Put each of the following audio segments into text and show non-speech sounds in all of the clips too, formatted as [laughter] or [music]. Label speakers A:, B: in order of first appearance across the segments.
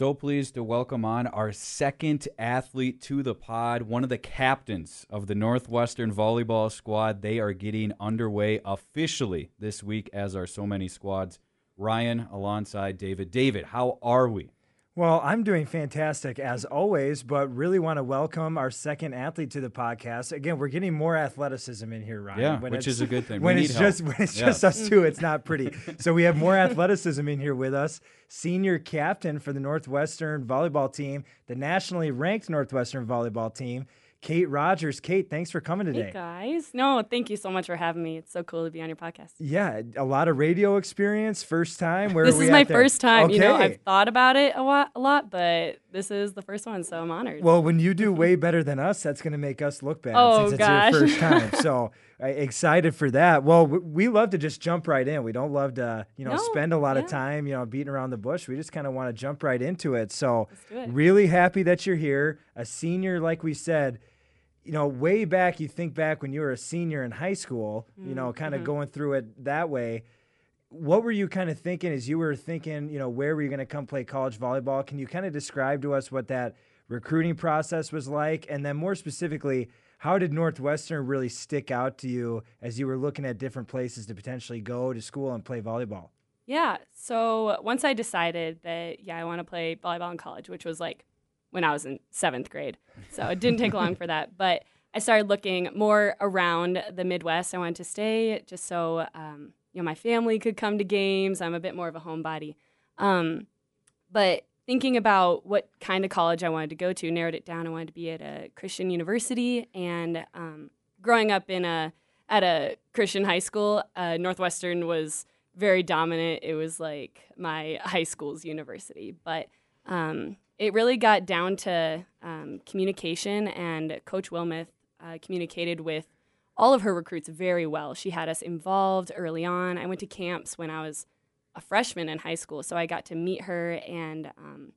A: So pleased to welcome on our second athlete to the pod, one of the captains of the Northwestern volleyball squad. They are getting underway officially this week, as are so many squads. Ryan alongside David. David, how are we?
B: Well, I'm doing fantastic as always, but really want to welcome our second athlete to the podcast. Again, we're getting more athleticism in here, Ryan.
A: Yeah, which is a good thing. [laughs]
B: When
A: we
B: it's just when it's yeah. just us two, it's not pretty. [laughs] so we have more athleticism in here with us. Senior captain for the Northwestern volleyball team, the nationally ranked Northwestern volleyball team. Kate Rogers. Kate, thanks for coming today.
C: Hey guys. No, thank you so much for having me. It's so cool to be on your podcast.
B: Yeah, a lot of radio experience. First time.
C: Where this is my first time. Okay. You know, I've thought about it a lot, a lot, but this is the first one, so I'm honored.
B: Well, when you do way better than us, that's going to make us look bad
C: oh,
B: since
C: gosh.
B: it's your first time. [laughs] So uh, excited for that. Well, we love to just jump right in. We don't love to, you know, no, spend a lot yeah. of time, you know, beating around the bush. We just kind of want to jump right into it. So,
C: it.
B: really happy that you're here. A senior, like we said you know, way back, you think back when you were a senior in high school, you know, kind of mm-hmm. going through it that way. What were you kind of thinking as you were thinking, you know, where were you going to come play college volleyball? Can you kind of describe to us what that recruiting process was like? And then more specifically, how did Northwestern really stick out to you as you were looking at different places to potentially go to school and play volleyball?
C: Yeah. So once I decided that, yeah, I want to play volleyball in college, which was like when I was in seventh grade. So it didn't take long for that. [laughs] But I started looking more around the Midwest. I wanted to stay just so um, you know my family could come to games. I'm a bit more of a homebody. Um, but thinking about what kind of college I wanted to go to, narrowed it down. I wanted to be at a Christian university, and um, growing up in a at a Christian high school, uh, Northwestern was very dominant. It was like my high school's university, but um, it really got down to um, communication, and Coach Wilmoth uh, communicated with all of her recruits very well. She had us involved early on. I went to camps when I was a freshman in high school, so I got to meet her and um,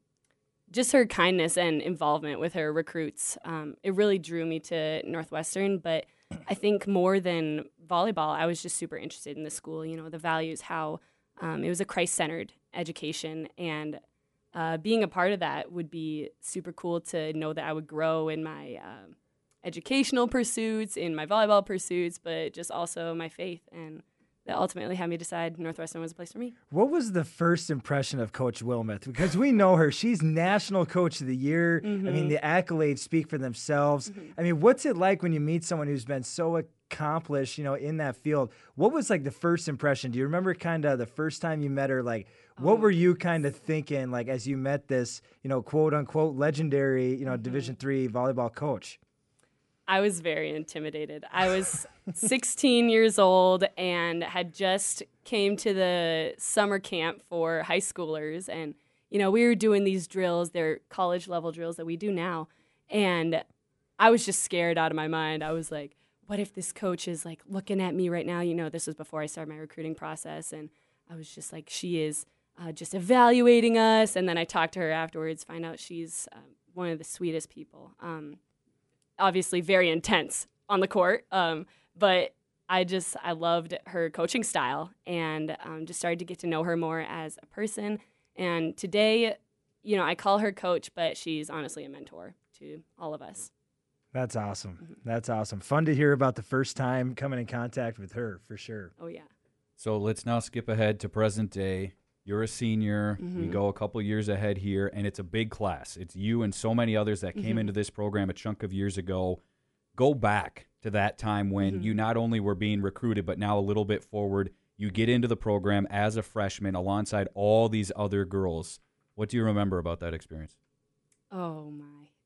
C: just her kindness and involvement with her recruits. Um, it really drew me to Northwestern, but I think more than volleyball, I was just super interested in the school. You know, the values, how um, it was a Christ centered education, and uh, being a part of that would be super cool to know that I would grow in my um, educational pursuits, in my volleyball pursuits, but just also my faith. And that ultimately had me decide Northwestern was a place for me.
B: What was the first impression of Coach Wilmoth? Because we know her; she's National Coach of the Year. Mm-hmm. I mean, mm-hmm. the accolades speak for themselves. Mm-hmm. I mean, what's it like when you meet someone who's been so accomplished, you know, in that field? What was like the first impression? Do you remember kind of the first time you met her? Like, what were you kind of thinking, like as you met this, you know, quote unquote legendary, you know, mm-hmm. Division three volleyball coach?
C: I was very intimidated. I was 16 years old and had just came to the summer camp for high schoolers and you know, we were doing these drills, they're college level drills that we do now, and I was just scared out of my mind. I was like, what if this coach is like looking at me right now? You know, this was before I started my recruiting process and I was just like, she is uh, just evaluating us. And then I talked to her afterwards, find out she's uh, one of the sweetest people. Um, obviously, very intense on the court, um, but I just I loved her coaching style and um, just started to get to know her more as a person. And today, you know, I call her coach, but she's honestly a mentor to all of us.
B: That's awesome. Mm-hmm. That's awesome. Fun to hear about the first time coming in contact with her for sure.
C: Oh yeah.
A: So let's now skip ahead to present day. You're a senior. Mm-hmm. We go a couple years ahead here, and it's a big class. It's you and so many others that came mm-hmm. into this program a chunk of years ago. Go back to that time when mm-hmm. you not only were being recruited, but now a little bit forward. You get into the program as a freshman alongside all these other girls. What do you remember about that experience?
C: Oh, my.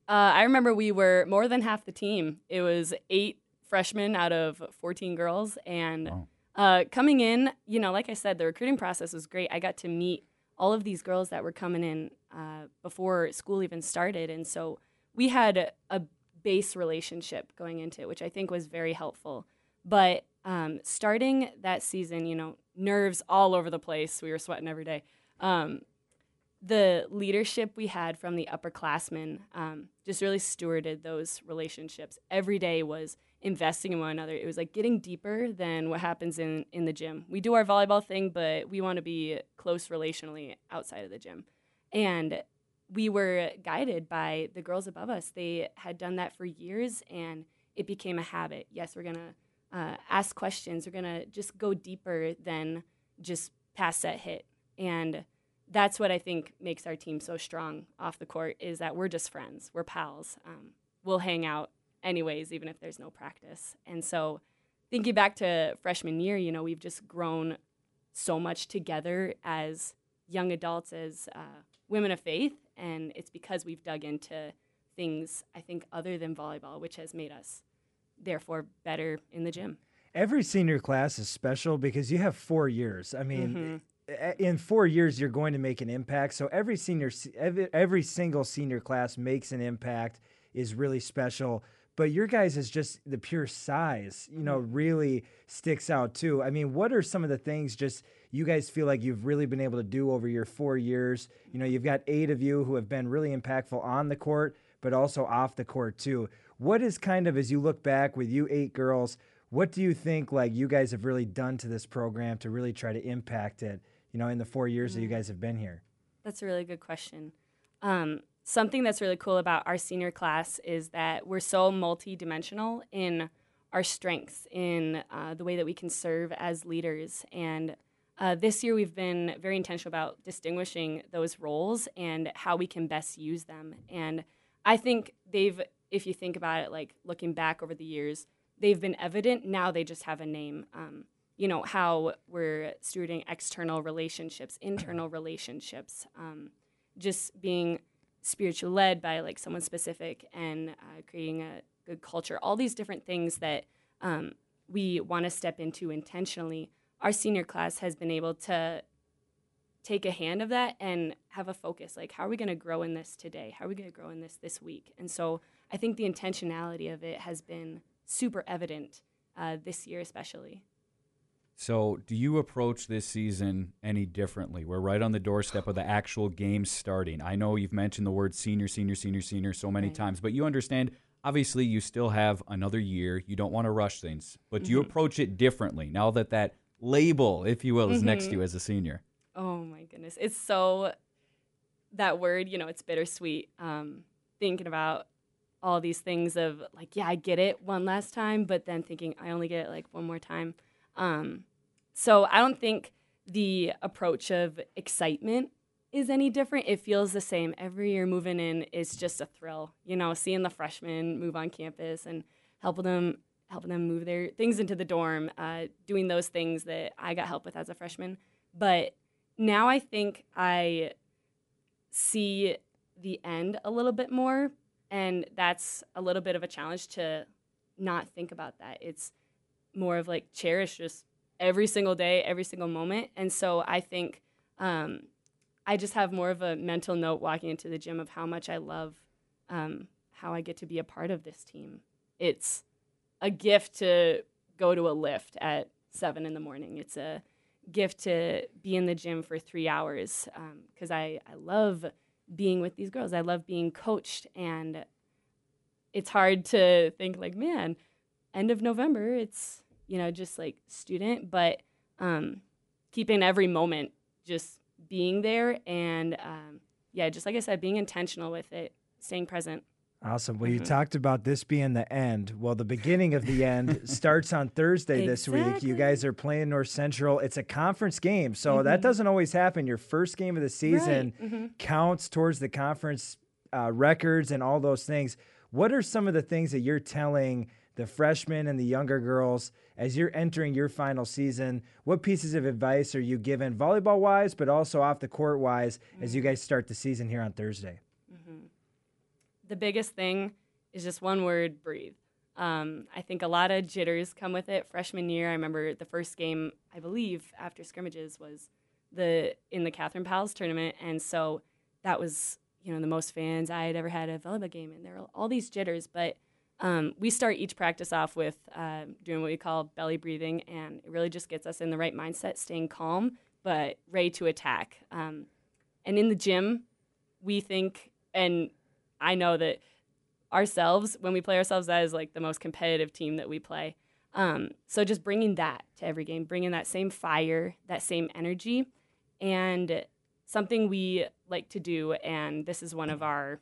C: Uh, I remember we were more than half the team. It was eight freshmen out of 14 girls. And. Oh uh, coming in, you know, like I said, the recruiting process was great. I got to meet all of these girls that were coming in uh, before school even started, and so we had a base relationship going into it, which I think was very helpful. But um, starting that season, you know, nerves all over the place. We were sweating every day. Um, the leadership we had from the upperclassmen um, just really stewarded those relationships. Every day was investing in one another. It was like getting deeper than what happens in in the gym. We do our volleyball thing, but we want to be close relationally outside of the gym. And we were guided by the girls above us. They had done that for years, and it became a habit. Yes, we're gonna uh, ask questions. We're gonna just go deeper than just pass set hit, and that's what I think makes our team so strong off the court. Is that we're just friends. We're pals. Um, we'll hang out anyways, even if there's no practice. And so, thinking back to freshman year, you know, we've just grown so much together as young adults, as uh, women of faith, and it's because we've dug into things I think other than volleyball, which has made us therefore better in the gym.
B: Every senior class is special because you have four years. I mean, mm-hmm. in four years, you're going to make an impact. So every senior, every, every single senior class makes an impact, is really special but your guys is just the pure size, you know, mm-hmm. really sticks out too. I mean, what are some of the things just you guys feel like you've really been able to do over your four years? You know, you've got eight of you who have been really impactful on the court, but also off the court too. What is kind of, as you look back with you eight girls, what do you think like you guys have really done to this program to really try to impact it, you know, in the four years mm-hmm. that you mm. guys have been here?
C: That's a really good question. Um, something that's really cool about our senior class is that we're so multidimensional in our strengths, in uh, the way that we can serve as leaders. And uh, this year, we've been very intentional about distinguishing those roles and how we can best use them. And I think they've, if you think about it, like looking back over the years, they've been evident. Now they just have a name. Um, you know, how we're stewarding external relationships, internal relationships, um, just being spiritual led by like someone specific and uh, creating a good culture. All these different things that um, we want to step into intentionally our senior class has been able to take a hand of that and have a focus. Like how are we going to grow in this today? How are we going to grow in this this week? And so i think the intentionality of it has been super evident uh, this year especially
A: so, do you approach this season any differently? We're right on the doorstep of the actual games starting. I know you've mentioned the word senior, senior, senior, senior so many right. times, but you understand obviously you still have another year. You don't want to rush things, but mm-hmm. you approach it differently now that that label, if you will, is mm-hmm. next to you as a senior.
C: Oh my goodness. It's so that word, you know, it's bittersweet. Um, thinking about all these things of like, yeah, I get it one last time, but then thinking I only get it like one more time. Um, so I don't think the approach of excitement is any different. It feels the same. Every year moving in is just a thrill. You know, seeing the freshmen move on campus and helping them helping them move their things into the dorm, uh, doing those things that I got help with as a freshman. But now I think I see the end a little bit more, and that's a little bit of a challenge to not think about that. It's more of like cherish just every single day, every single moment. And so I think um, I just have more of a mental note walking into the gym of how much I love um, how I get to be a part of this team. It's a gift to go to a lift at seven in the morning. It's a gift to be in the gym for three hours because um, I, I love being with these girls. I love being coached. And it's hard to think, like, man, end of November, it's you know, just like student, but um, keeping every moment just being there and um, yeah, just like I said, being intentional with it, staying present.
B: Awesome. Well, mm-hmm. you talked about this being the end. Well, the beginning of the end starts on Thursday this week. You guys are playing North Central. It's a conference game, so mm-hmm. that doesn't always happen. Your first game of the season right. mm-hmm. counts towards the conference uh, records and all those things. What are some of the things that you're telling the freshmen and the younger girls as you're entering your final season? What pieces of advice are you given, volleyball wise, but also off the court wise, mm-hmm. as you guys start the season here on Thursday? Mm-hmm.
C: The biggest thing is just one word breathe. Um, I think a lot of jitters come with it. Freshman year, I remember the first game, I believe, after scrimmages was the in the Kathryne Pals tournament, and so that was you know the most fans I had ever had at a volleyball game, and there were all these jitters, but um, we start each practice off with uh, doing what we call belly breathing, and it really just gets us in the right mindset, staying calm but ready to attack. Um, and in the gym, we think, and I know that ourselves, when we play ourselves, that is like the most competitive team that we play. Um, so just bringing that to every game, bringing that same fire, that same energy, and something we like to do, and this is one of our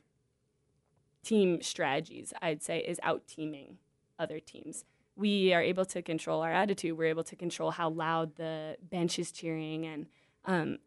C: team strategies, I'd say, is out teaming other teams. We are able to control our attitude. We're able to control how loud the bench is cheering and um,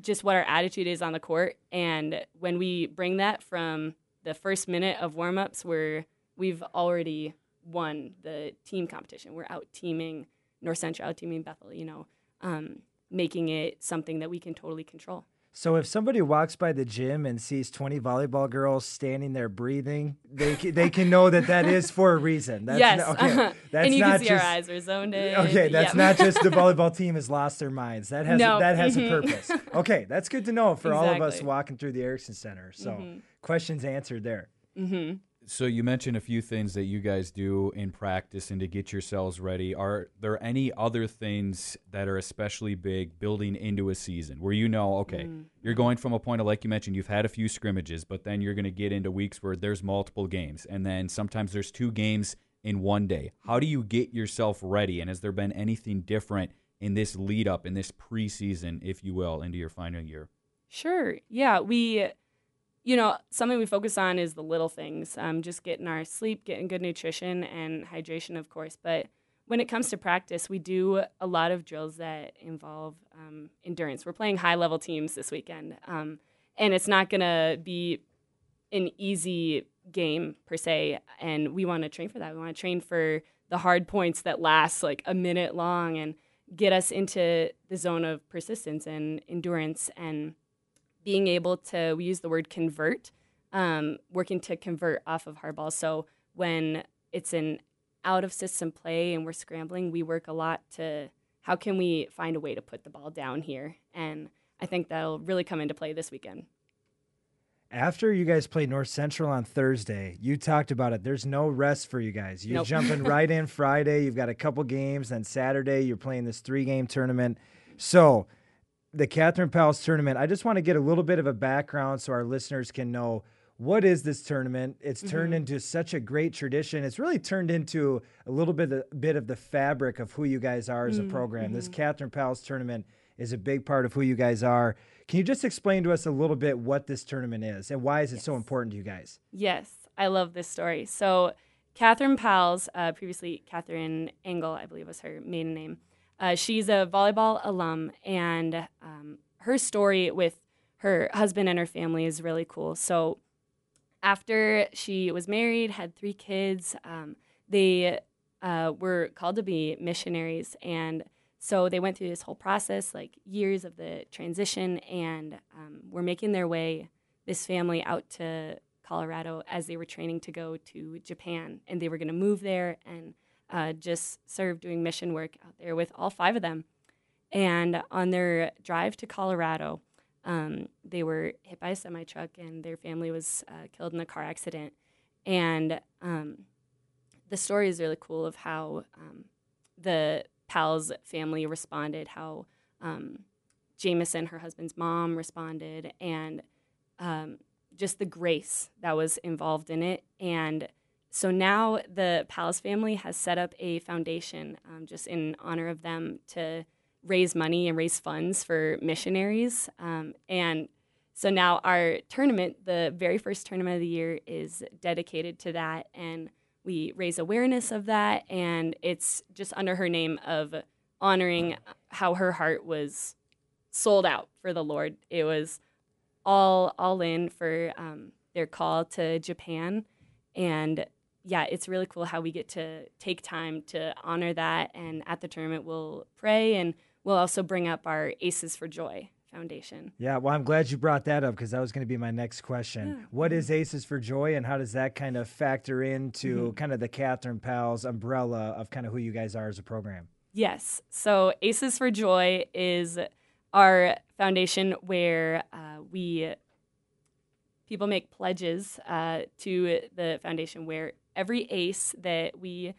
C: just what our attitude is on the court. And when we bring that from the first minute of warmups, where we've already won the team competition, we're out teaming North Central, out teaming Bethel, you know, um, making it something that we can totally control.
B: So if somebody walks by the gym and sees 20 volleyball girls standing there breathing, they can, they can know that that is for a reason.
C: That's yes.
B: Not, [laughs] okay.
C: That's and you not can see just, our eyes are zoned in.
B: Okay, that's not just the [laughs] volleyball team has lost their minds. That has no. a, that has mm-hmm. a purpose. Okay, that's good to know for exactly. all of us walking through the Ericksen Center. So mm-hmm. questions answered there.
C: Mm-hmm.
A: So you mentioned a few things that you guys do in practice and to get yourselves ready. Are there any other things that are especially big building into a season where you know, okay, mm. you're going from a point of like you mentioned, you've had a few scrimmages, but then you're going to get into weeks where there's multiple games, and then sometimes there's two games in one day. How do you get yourself ready? And has there been anything different in this lead up in this preseason, if you will, into your final year?
C: Sure. Yeah, we you know, something we focus on is the little things, um, just getting our sleep, getting good nutrition, and hydration, of course. But when it comes to practice, we do a lot of drills that involve um, endurance. We're playing high level teams this weekend, um, and it's not going to be an easy game per se. And we want to train for that. We want to train for the hard points that last like a minute long and get us into the zone of persistence and endurance and being able to, we use the word convert, um, working to convert off of hard balls. So when it's an out of system play and we're scrambling, we work a lot to how can we find a way to put the ball down here? And I think that'll really come into play this weekend.
B: After you guys played North Central on Thursday, you talked about it. There's no rest for you guys. You're nope. [laughs] jumping right in Friday. You've got a couple games. Then Saturday, you're playing this three game tournament. So the Kathryne Pals tournament, I just want to get a little bit of a background so our listeners can know what is this tournament. It's turned mm-hmm. into such a great tradition. It's really turned into a little bit of, bit of the fabric of who you guys are as mm-hmm. a program. This mm-hmm. Kathryne Pals tournament is a big part of who you guys are. Can you just explain to us a little bit what this tournament is and why is it yes. so important to you guys?
C: Yes, I love this story. So, Kathryne Pals, uh, previously Kathryne Engel, I believe was her maiden name. Uh, she's a volleyball alum, and um, her story with her husband and her family is really cool. So, after she was married, had three kids, um, they uh, were called to be missionaries. And so they went through this whole process, like years of the transition, and um, were making their way, this family, out to Colorado as they were training to go to Japan. And they were going to move there and uh, just served doing mission work out there with all five of them. And on their drive to Colorado, um, they were hit by a semi truck and their family was uh, killed in a car accident. And um, the story is really cool of how um, the Pals family responded, how um, Jameson, her husband's mom, responded, and um, just the grace that was involved in it. And so now the Pals family has set up a foundation um, just in honor of them to raise money and raise funds for missionaries. Um, and so now our tournament, the very first tournament of the year, is dedicated to that. And we raise awareness of that. And it's just under her name of honoring how her heart was sold out for the Lord. It was all all in for um, their call to Japan. And yeah, it's really cool how we get to take time to honor that. And at the tournament, we'll pray and we'll also bring up our Aces for Joy Foundation.
B: Yeah, well, I'm glad you brought that up because that was going to be my next question. Yeah. What is Aces for Joy and how does that kind of factor into mm-hmm. kind of the Kathryne Pals umbrella of kind of who you guys are as a program?
C: Yes. So, Aces for Joy is our foundation where uh, we people make pledges uh, to the foundation where every ace that we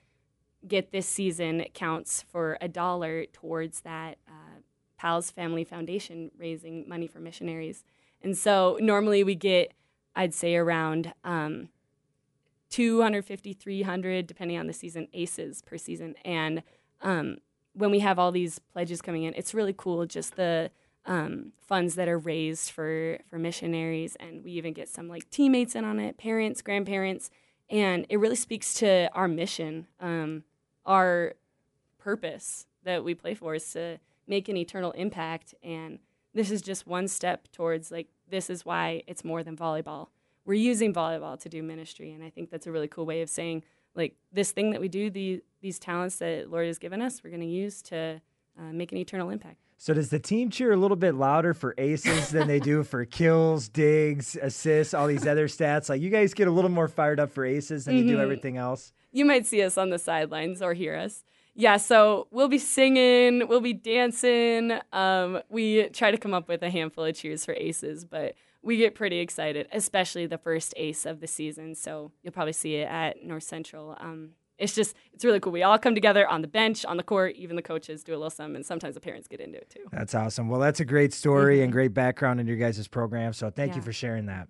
C: get this season counts for a dollar towards that uh, Pals Family Foundation raising money for missionaries. And so normally we get, I'd say, around um, 250, 300, depending on the season, aces per season. And um, when we have all these pledges coming in, it's really cool just the um, funds that are raised for for missionaries, and we even get some like teammates in on it, parents, grandparents, and it really speaks to our mission, um, our purpose that we play for is to make an eternal impact, and this is just one step towards like this is why it's more than volleyball. We're using volleyball to do ministry, and I think that's a really cool way of saying like this thing that we do, the these talents that Lord has given us, we're going to use to uh, make an eternal impact.
B: So does the team cheer a little bit louder for aces than they do for kills, digs, assists, all these other stats? Like you guys get a little more fired up for aces than mm-hmm. you do mm-hmm. everything else.
C: You might see us on the sidelines or hear us. Yeah, so we'll be singing, we'll be dancing. Um, we try to come up with a handful of cheers for aces, but we get pretty excited, especially the first ace of the season. So you'll probably see it at North Central. Um, it's just it's really cool. We all come together on the bench, on the court. Even the coaches do a little some, and sometimes the parents get into it too.
B: That's awesome. Well, that's a great story mm-hmm. and great background in your guys' program. So thank yeah. you for sharing that.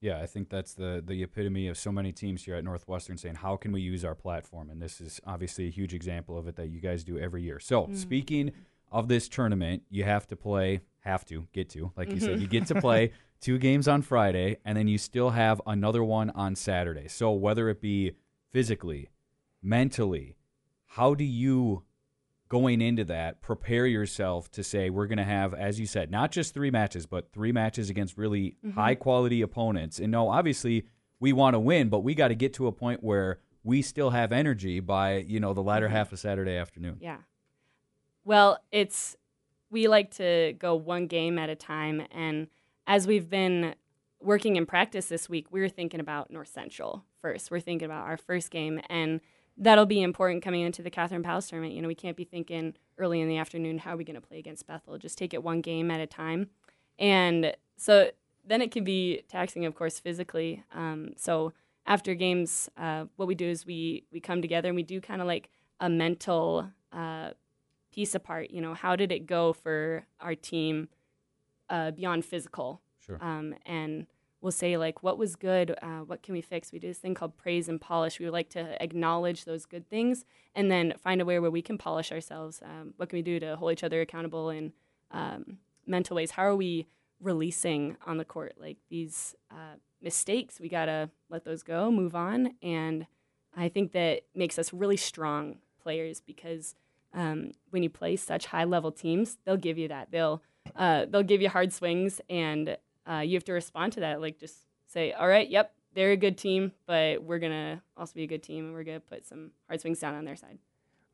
A: Yeah, I think that's the the epitome of so many teams here at Northwestern saying, "How can we use our platform?" And this is obviously a huge example of it that you guys do every year. So, mm-hmm. speaking of this tournament, you have to play, have to get to, like you mm-hmm. said, you get to play [laughs] two games on Friday, and then you still have another one on Saturday. So, whether it be physically, mentally, how do you going into that prepare yourself to say we're going to have as you said not just three matches but three matches against really mm-hmm. high quality opponents and no obviously we want to win but we got to get to a point where we still have energy by you know the latter mm-hmm. half of saturday afternoon
C: yeah well it's we like to go one game at a time and as we've been working in practice this week we were thinking about north central first we're thinking about our first game and that'll be important coming into the Kathryne Pals tournament. You know, we can't be thinking early in the afternoon, how are we going to play against Bethel? Just take it one game at a time. And so then it can be taxing, of course, physically. Um, so after games, uh, what we do is we, we come together and we do kind of like a mental uh, piece apart. You know, how did it go for our team uh, beyond physical?
A: Sure.
C: Um, and we'll say like what was good uh, what can we fix? We do this thing called praise and polish. We like to acknowledge those good things and then find a way where we can polish ourselves. Um, what can we do to hold each other accountable in um, mental ways? How are we releasing on the court? Like these uh, mistakes we gotta let those go move on. And i think that makes us really strong players because um, when you play such high level teams they'll give you that. They'll uh, they'll give you hard swings and uh, you have to respond to that. Like just say, all right, yep, they're a good team, but we're gonna also be a good team, and we're gonna put some hard swings down on their side.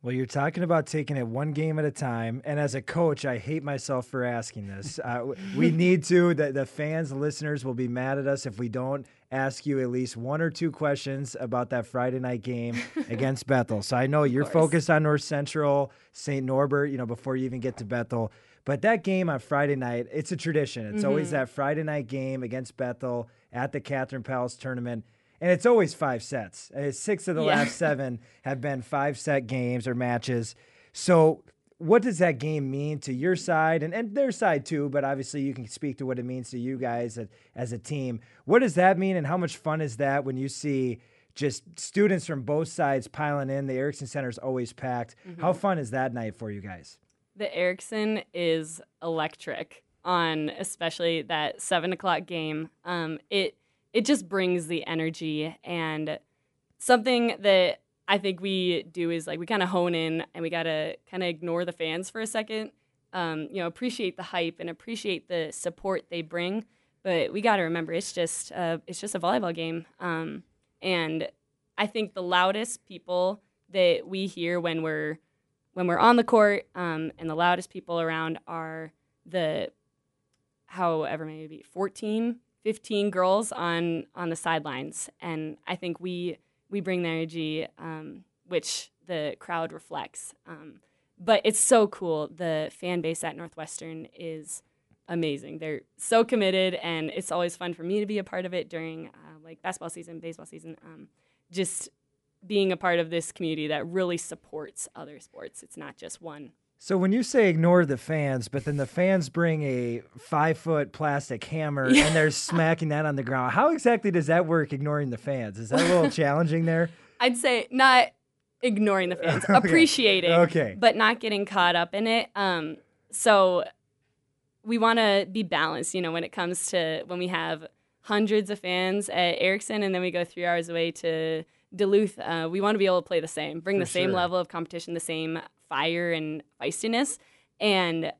B: Well, you're talking about taking it one game at a time, and as a coach, I hate myself for asking this. Uh, [laughs] we need to. The, the fans, the listeners, will be mad at us if we don't ask you at least one or two questions about that Friday night game [laughs] against Bethel. So I know you're focused on North Central, St. Norbert. You know before you even get to Bethel. But that game on Friday night, it's a tradition. It's mm-hmm. always that Friday night game against Bethel at the Kathryne Pals tournament. And it's always five sets. Six of the yeah. last seven [laughs] have been five set games or matches. So, what does that game mean to your side and, and their side too? But obviously, you can speak to what it means to you guys as, a team. What does that mean, and how much fun is that when you see just students from both sides piling in? The Ericksen Center is always packed. Mm-hmm. How fun is that night for you guys?
C: The Ericksen is electric on especially that seven o'clock game. Um, it it just brings the energy and something that I think we do is like we kind of hone in and we gotta kind of ignore the fans for a second. Um, you know, appreciate the hype and appreciate the support they bring, but we gotta remember it's just uh, it's just a volleyball game. Um, and I think the loudest people that we hear when we're when we're on the court um, and the loudest people around are the however maybe 14 15 girls on on the sidelines. And i think we we bring the energy um, which the crowd reflects. Um, but it's so cool. The fan base at northwestern is amazing. They're so committed and it's always fun for me to be a part of it during uh, like basketball season baseball season. Um, just being a part of this community that really supports other sports. It's not just one.
B: So when you say ignore the fans, but then the fans bring a five foot plastic hammer yeah. [laughs] and they're smacking that on the ground, how exactly does that work? Ignoring the fans is that a little [laughs] challenging there?
C: I'd say not ignoring the fans, [laughs] okay. appreciating, okay, but not getting caught up in it. Um, so we want to be balanced. You know, when it comes to when we have hundreds of fans at Ericksen, and then we go three hours away to Duluth. Uh, we want to be able to play the same, bring
B: For
C: the same
B: sure.
C: level of competition, the same fire and feistiness, and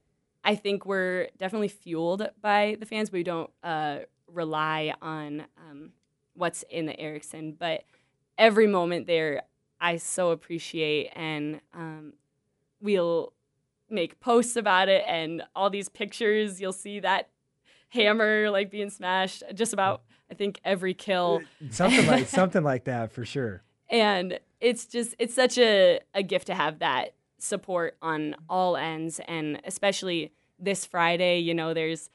C: I think we're definitely fueled by the fans. But we don't uh, rely on um, what's in the Ericksen, but every moment there, I so appreciate, and um, we'll make posts about it and all these pictures. You'll see that hammer like being smashed just about I think every kill.
B: Something like [laughs] something like that for sure.
C: and it's just it's such a, a gift to have that support on all ends. And especially this friday you know there's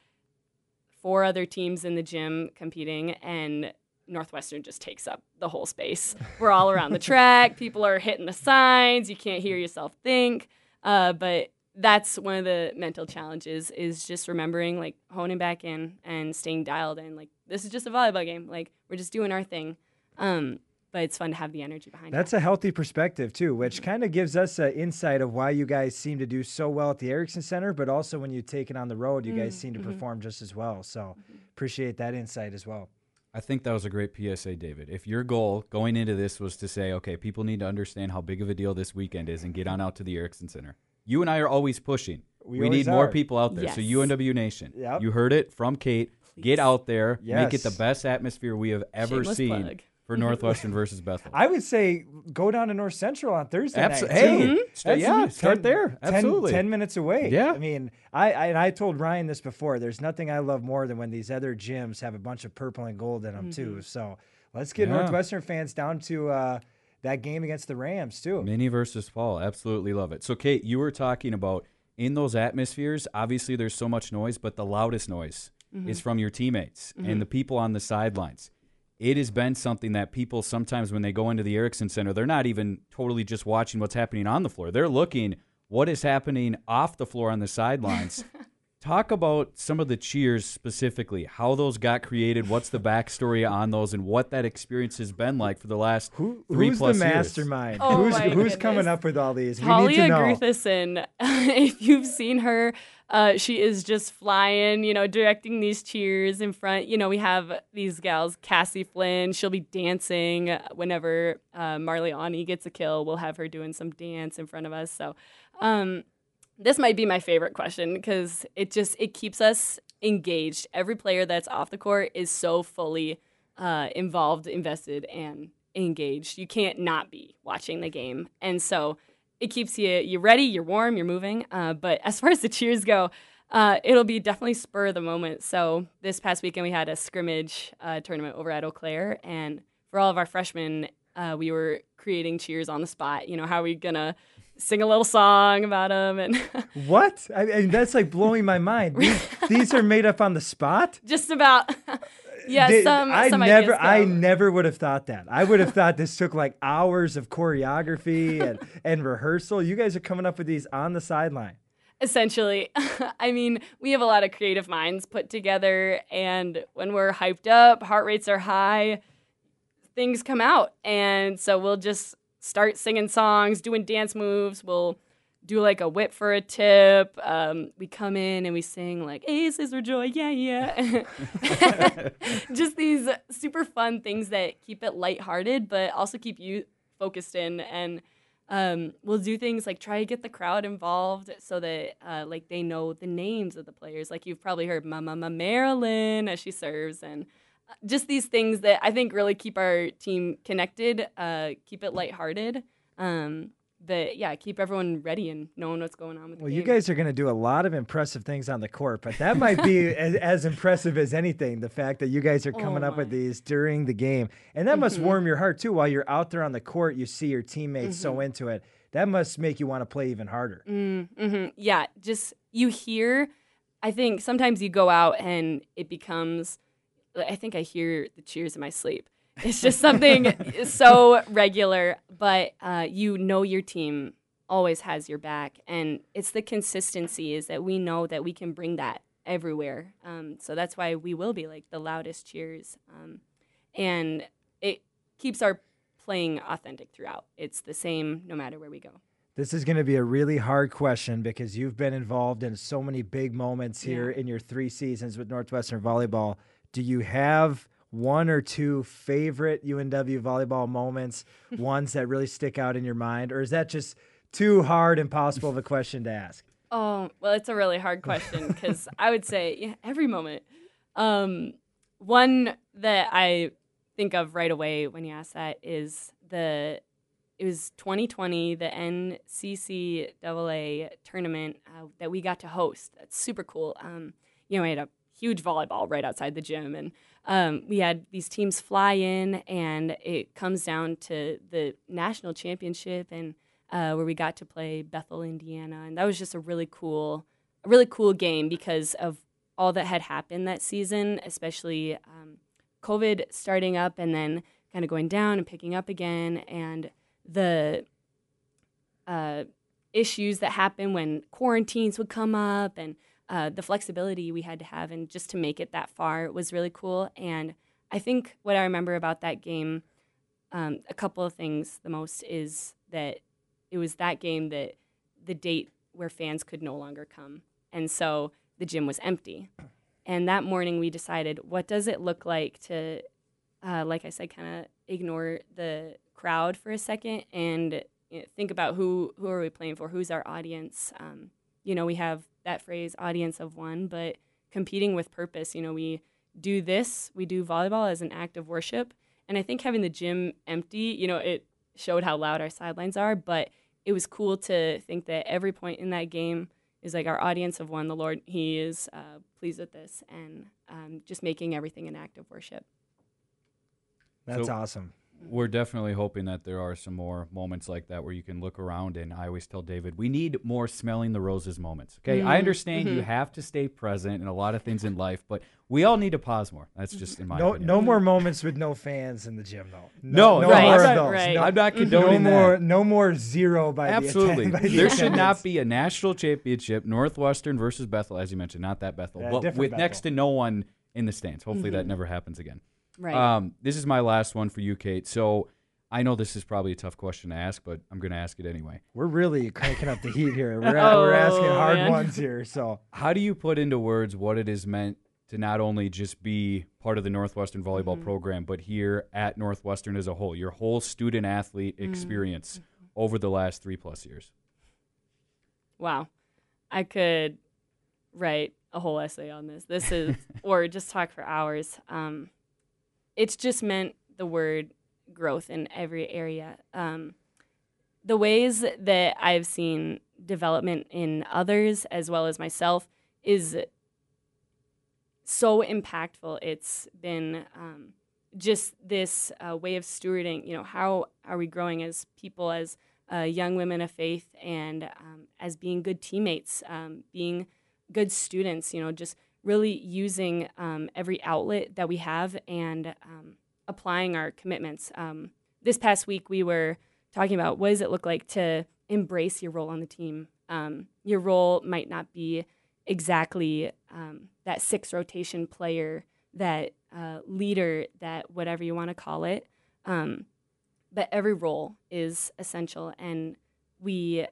C: four other teams in the gym competing and northwestern just takes up the whole space. We're all around the track. [laughs] People are hitting the signs. You can't hear yourself think. Uh, but that's one of the mental challenges is just remembering like honing back in and staying dialed in like this is just a volleyball game like we're just doing our thing um, but it's fun to have the energy behind it.
B: That's
C: it.
B: a healthy perspective too, which kind of gives us an insight of why you guys seem to do so well at the Ericksen Center, but also when you take it on the road, you guys mm, seem to mm-hmm. perform just as well. So mm-hmm. appreciate that insight as well.
A: I think that was a great PSA, David. If your goal going into this was to say, okay, people need to understand how big of a deal this weekend is and get on out to the Ericksen Center, you and I are always pushing.
B: We
A: We,
B: always
A: need more
B: are.
A: people out there. So
C: Yes.
A: UNW Nation,
B: Yep.
A: you heard it from Kate.
C: Please.
A: Get out there, make it the best atmosphere we have ever
C: Shameless
A: seen
C: plug.
A: for [laughs] Northwestern versus Bethel.
B: I would say go down to North Central on Thursday
A: Abso-
B: night.
A: hey,
B: too.
A: st-
B: That's
A: yeah,
B: 10
A: start there.
B: 10
A: Absolutely.
B: 10 minutes away.
A: Yeah.
B: I mean, I, I and I told Ryan this before. There's nothing I love more than when these other gyms have a bunch of purple and gold in them too. So let's get
A: Yeah.
B: Northwestern fans down to uh, that game against the Rams too.
A: Mini versus Paul. Absolutely love it. So, Kate, you were talking about in those atmospheres, obviously there's so much noise, but the loudest noise mm-hmm. is from your teammates and mm-hmm. the people on the sidelines. It has been something that people sometimes, when they go into the Ericksen Center, they're not even totally just watching what's happening on the floor. They're looking what is happening off the floor on the sidelines. [laughs] Talk about some of the cheers specifically, how those got created, what's the backstory on those, and what that experience has been like for the last
B: Who,
A: three
B: who's the
A: plus years.
B: mastermind?
C: Oh
B: who's
C: my
B: who's coming up with all these? We
C: Talia
B: need to know.
C: Gruthison, [laughs] if you've seen her, uh, she is just flying, you know, directing these cheers in front. You know, we have these gals, Cassie Flynn, she'll be dancing whenever uh, Marley Ani gets a kill. We'll have her doing some dance in front of us. So, um, this might be my favorite question because it just it keeps us engaged. Every player that's off the court is so fully uh, involved, invested, and engaged. You can't not be watching the game, and so it keeps you you ready, you're warm, you're moving. Uh, but [laughs] as far as the cheers go, uh, it'll be definitely spur of the moment. So this past weekend we had a scrimmage uh, tournament over at Eau Claire, and for all of our freshmen, uh, we were creating cheers on the spot. You know, how are we gonna sing a little song about them and [laughs]
B: What? I, I mean, that's like blowing my mind. These, these are made up on the spot.
C: just about [laughs] yeah
B: They-
C: some
B: I
C: some
B: never, I never would have thought that. I would have thought this took like hours of choreography and, and rehearsal. You guys are coming up with these on the sideline.
C: essentially [laughs] i mean we have a lot of creative minds put together and when we're hyped up heart rates are high things come out and so we'll just start singing songs doing dance moves. We'll do like a whip for a tip. Um, we come in and we sing like aces for joy yeah yeah. [laughs] Just these super fun things that keep it lighthearted but also keep you focused in. And um, we'll do things like try to get the crowd involved so that uh, like they know the names of the players. Like you've probably heard mama marilyn as she serves and just these things that i think really keep our team connected uh, keep it lighthearted um, but yeah keep everyone ready and knowing what's going on with the
B: Well, you guys are going to do a lot of impressive things on the court, but that might be [laughs] as, as impressive as anything. The fact that you guys are coming
C: Oh
B: up with.
C: Mm-hmm.
B: these during the game, and that must warm your heart too. While you're out there on the court, you see your teammates so
C: Mm-hmm.
B: into it. That must make you want to play even harder.
C: hmm Yeah, just you hear. I think sometimes you go out and it becomes. I think I hear the cheers in my sleep. It's just something [laughs] so regular, but uh, you know your team always has your back, and it's the consistency is that we know that we can bring that everywhere. Um, so that's why we will be like the loudest cheers, um, and it keeps our playing authentic throughout. It's the same no matter where we go.
B: This is going to be a really hard question because you've been involved in so many big moments here
C: Yeah.
B: in your three seasons with Northwestern Volleyball. Do you have one or two favorite UNW volleyball moments, [laughs] ones that really stick out in your mind? Or is that just too hard, impossible of a question to ask?
C: Oh, well, it's a really hard question because I would say yeah, every moment. Um, one that I think of right away when you ask that is the it was 2020 the NCCAA tournament uh, that we got to host. That's super cool. Um, you know, we had a huge volleyball right outside the gym, and um, we had these teams fly in, and it comes down to the national championship, and uh, where we got to play Bethel, Indiana, and that was just a really cool, a really cool game because of all that had happened that season, especially um, COVID starting up and then kind of going down and picking up again, and the uh, issues that happen when quarantines would come up and uh, the flexibility we had to have and just to make it that far was really cool. And I think what I remember about that game, um, a couple of things the most is that it was that game that the date where fans could no longer come. And so the gym was empty. And that morning we decided, what does it look like to, uh, like I said, kind of ignore the crowd for a second and you know, think about who who are we playing for? Who's our audience? Um, you know, we have that phrase, audience of one, but competing with purpose. You know, we do this, we do volleyball as an act of worship, and I think having the gym empty, you know, it showed how loud our sidelines are, but it was cool to think that every point in that game is like our audience of one. The Lord, He is uh, pleased with this, and um, just making everything an act of worship.
B: That's
A: So-
B: awesome.
A: We're definitely hoping that there are some more moments like that where you can look around. And I always tell David, we need more smelling the roses moments. Okay. I
C: Mm,
A: understand you
C: mhm.
A: have to stay present in a lot of things in life, but we all need to pause more. That's just in my
B: No,
A: opinion.
B: no more moments with no fans in the gym, though.
A: No,
B: no,
A: no,
C: Right,
B: more of
A: I'm not-
B: those.
C: right.
B: No,
A: I'm not
C: Mhm.
B: no
A: condoning
B: more,
A: that.
B: no more zero by
A: Absolutely.
B: the atten- by the
A: there should not be a national championship, Northwestern versus Bethel, as you mentioned, not that Bethel,
B: Yeah,
A: but with
B: Bethel.
A: next to no one in the stands. Hopefully that
C: Mhm.
A: never happens again.
C: Right.
A: Um, this is my last one for you, Kate. So I know this is probably a tough question to ask, but I'm going to ask it anyway.
B: We're really cranking up the heat here. We're, [laughs] we're asking
C: Oh,
B: hard
C: man.
B: ones here. So
A: How do you put into words what it is meant to not only just be part of the Northwestern volleyball
C: Mhm.
A: program, but here at Northwestern as a whole, your whole student athlete
C: Mm-hmm.
A: experience over the last three plus years?
C: Wow. I could write a whole essay on this. This is, [laughs] or just talk for hours. Um, it's just meant the word growth in every area. Um, the ways that I've seen development in others as well as myself is so impactful. It's been um, just this uh, way of stewarding. You know, how are we growing as people, as uh, young women of faith, and um, as being good teammates, um, being good students? You know, just really using um, every outlet that we have and um, applying our commitments. Um, this past week, we were talking about what does it look like to embrace your role on the team. Um, your role might not be exactly that six rotation player, that uh, leader, that whatever you want to call it. But every role is essential, and we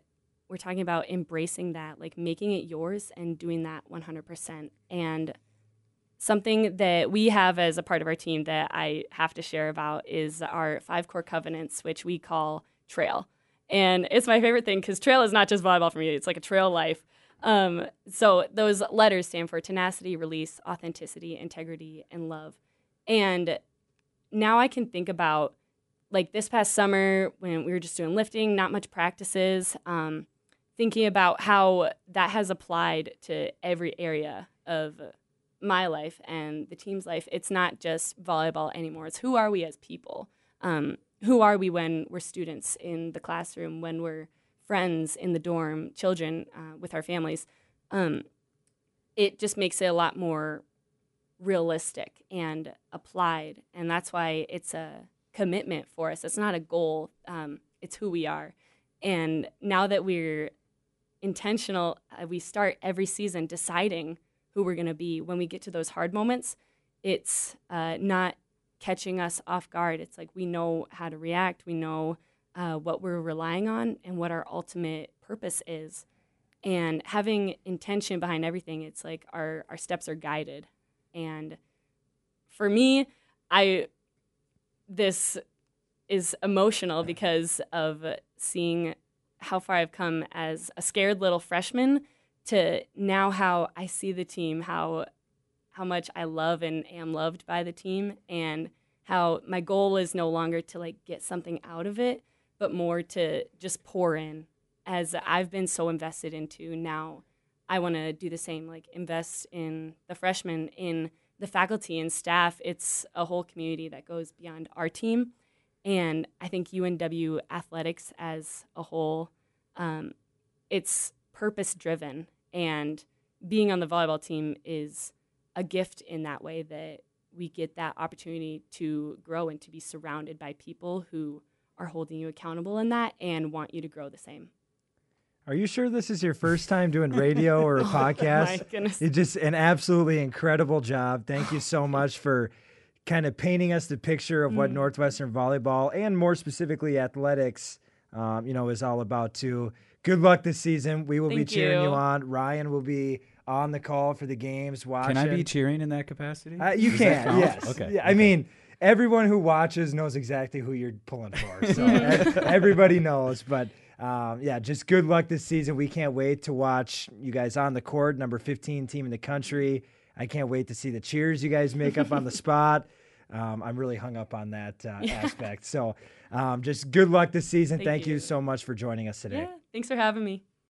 C: we're talking about embracing that, like making it yours and doing that 100%. And something that we have as a part of our team that I have to share about is our five core covenants, which we call Trail. And it's my favorite thing because Trail is not just volleyball for me, it's like a trail life. Um, so those letters stand for tenacity, release, authenticity, integrity, and love. And now I can think about like this past summer when we were just doing lifting, not much practices, um, thinking about how that has applied to every area of my life and the team's life. It's not just volleyball anymore. It's who are we as people? Um, who are we when we're students in the classroom, when we're friends in the dorm, children uh, with our families? Um, it just makes it a lot more realistic and applied. And that's why it's a commitment for us. It's not a goal, um, it's who we are. And now that we're intentional, uh, we start every season deciding who we're going to be. When we get to those hard moments, it's uh, not catching us off guard. It's like we know how to react, we know uh, what we're relying on and what our ultimate purpose is. And having intention behind everything, it's like our, our steps are guided. And for me, I this is emotional because of seeing how far I've come as a scared little freshman to now how I see the team, how how much I love and am loved by the team and how my goal is no longer to like get something out of it, but more to just pour in. As I've been so invested into now I want to do the same like invest in the freshmen in the faculty and staff. It's a whole community that goes beyond our team and I think UNW athletics as a whole um, it's purpose driven and being on the volleyball team is a gift in that way that we get that opportunity to grow and to be surrounded by people who are holding you accountable in that and want you to grow the same.
B: Are you sure this is your first time doing radio or a podcast? [laughs] oh? My goodness. It's just an absolutely incredible job. Thank you so much for kind of painting us the picture of what mm. Northwestern volleyball and more specifically athletics, um, you know, is all about too. Good luck this season. We will Thank be cheering you. you on. Ryan will be on the call for the games. Watching.
A: Can I be cheering in that capacity?
B: Uh, you Is can. Yes. Okay. Yeah, okay. I mean, everyone who watches knows exactly who you're pulling for. [laughs] So everybody knows. But um, yeah, just good luck this season. We can't wait to watch you guys on the court, number 15 team in the country. I can't wait to see the cheers you guys make up on the [laughs] spot. Um, I'm really hung up on that uh, yeah. aspect. So um, just good luck this season. Thank, Thank you. you. so much for joining us today.
C: Yeah, thanks for having me.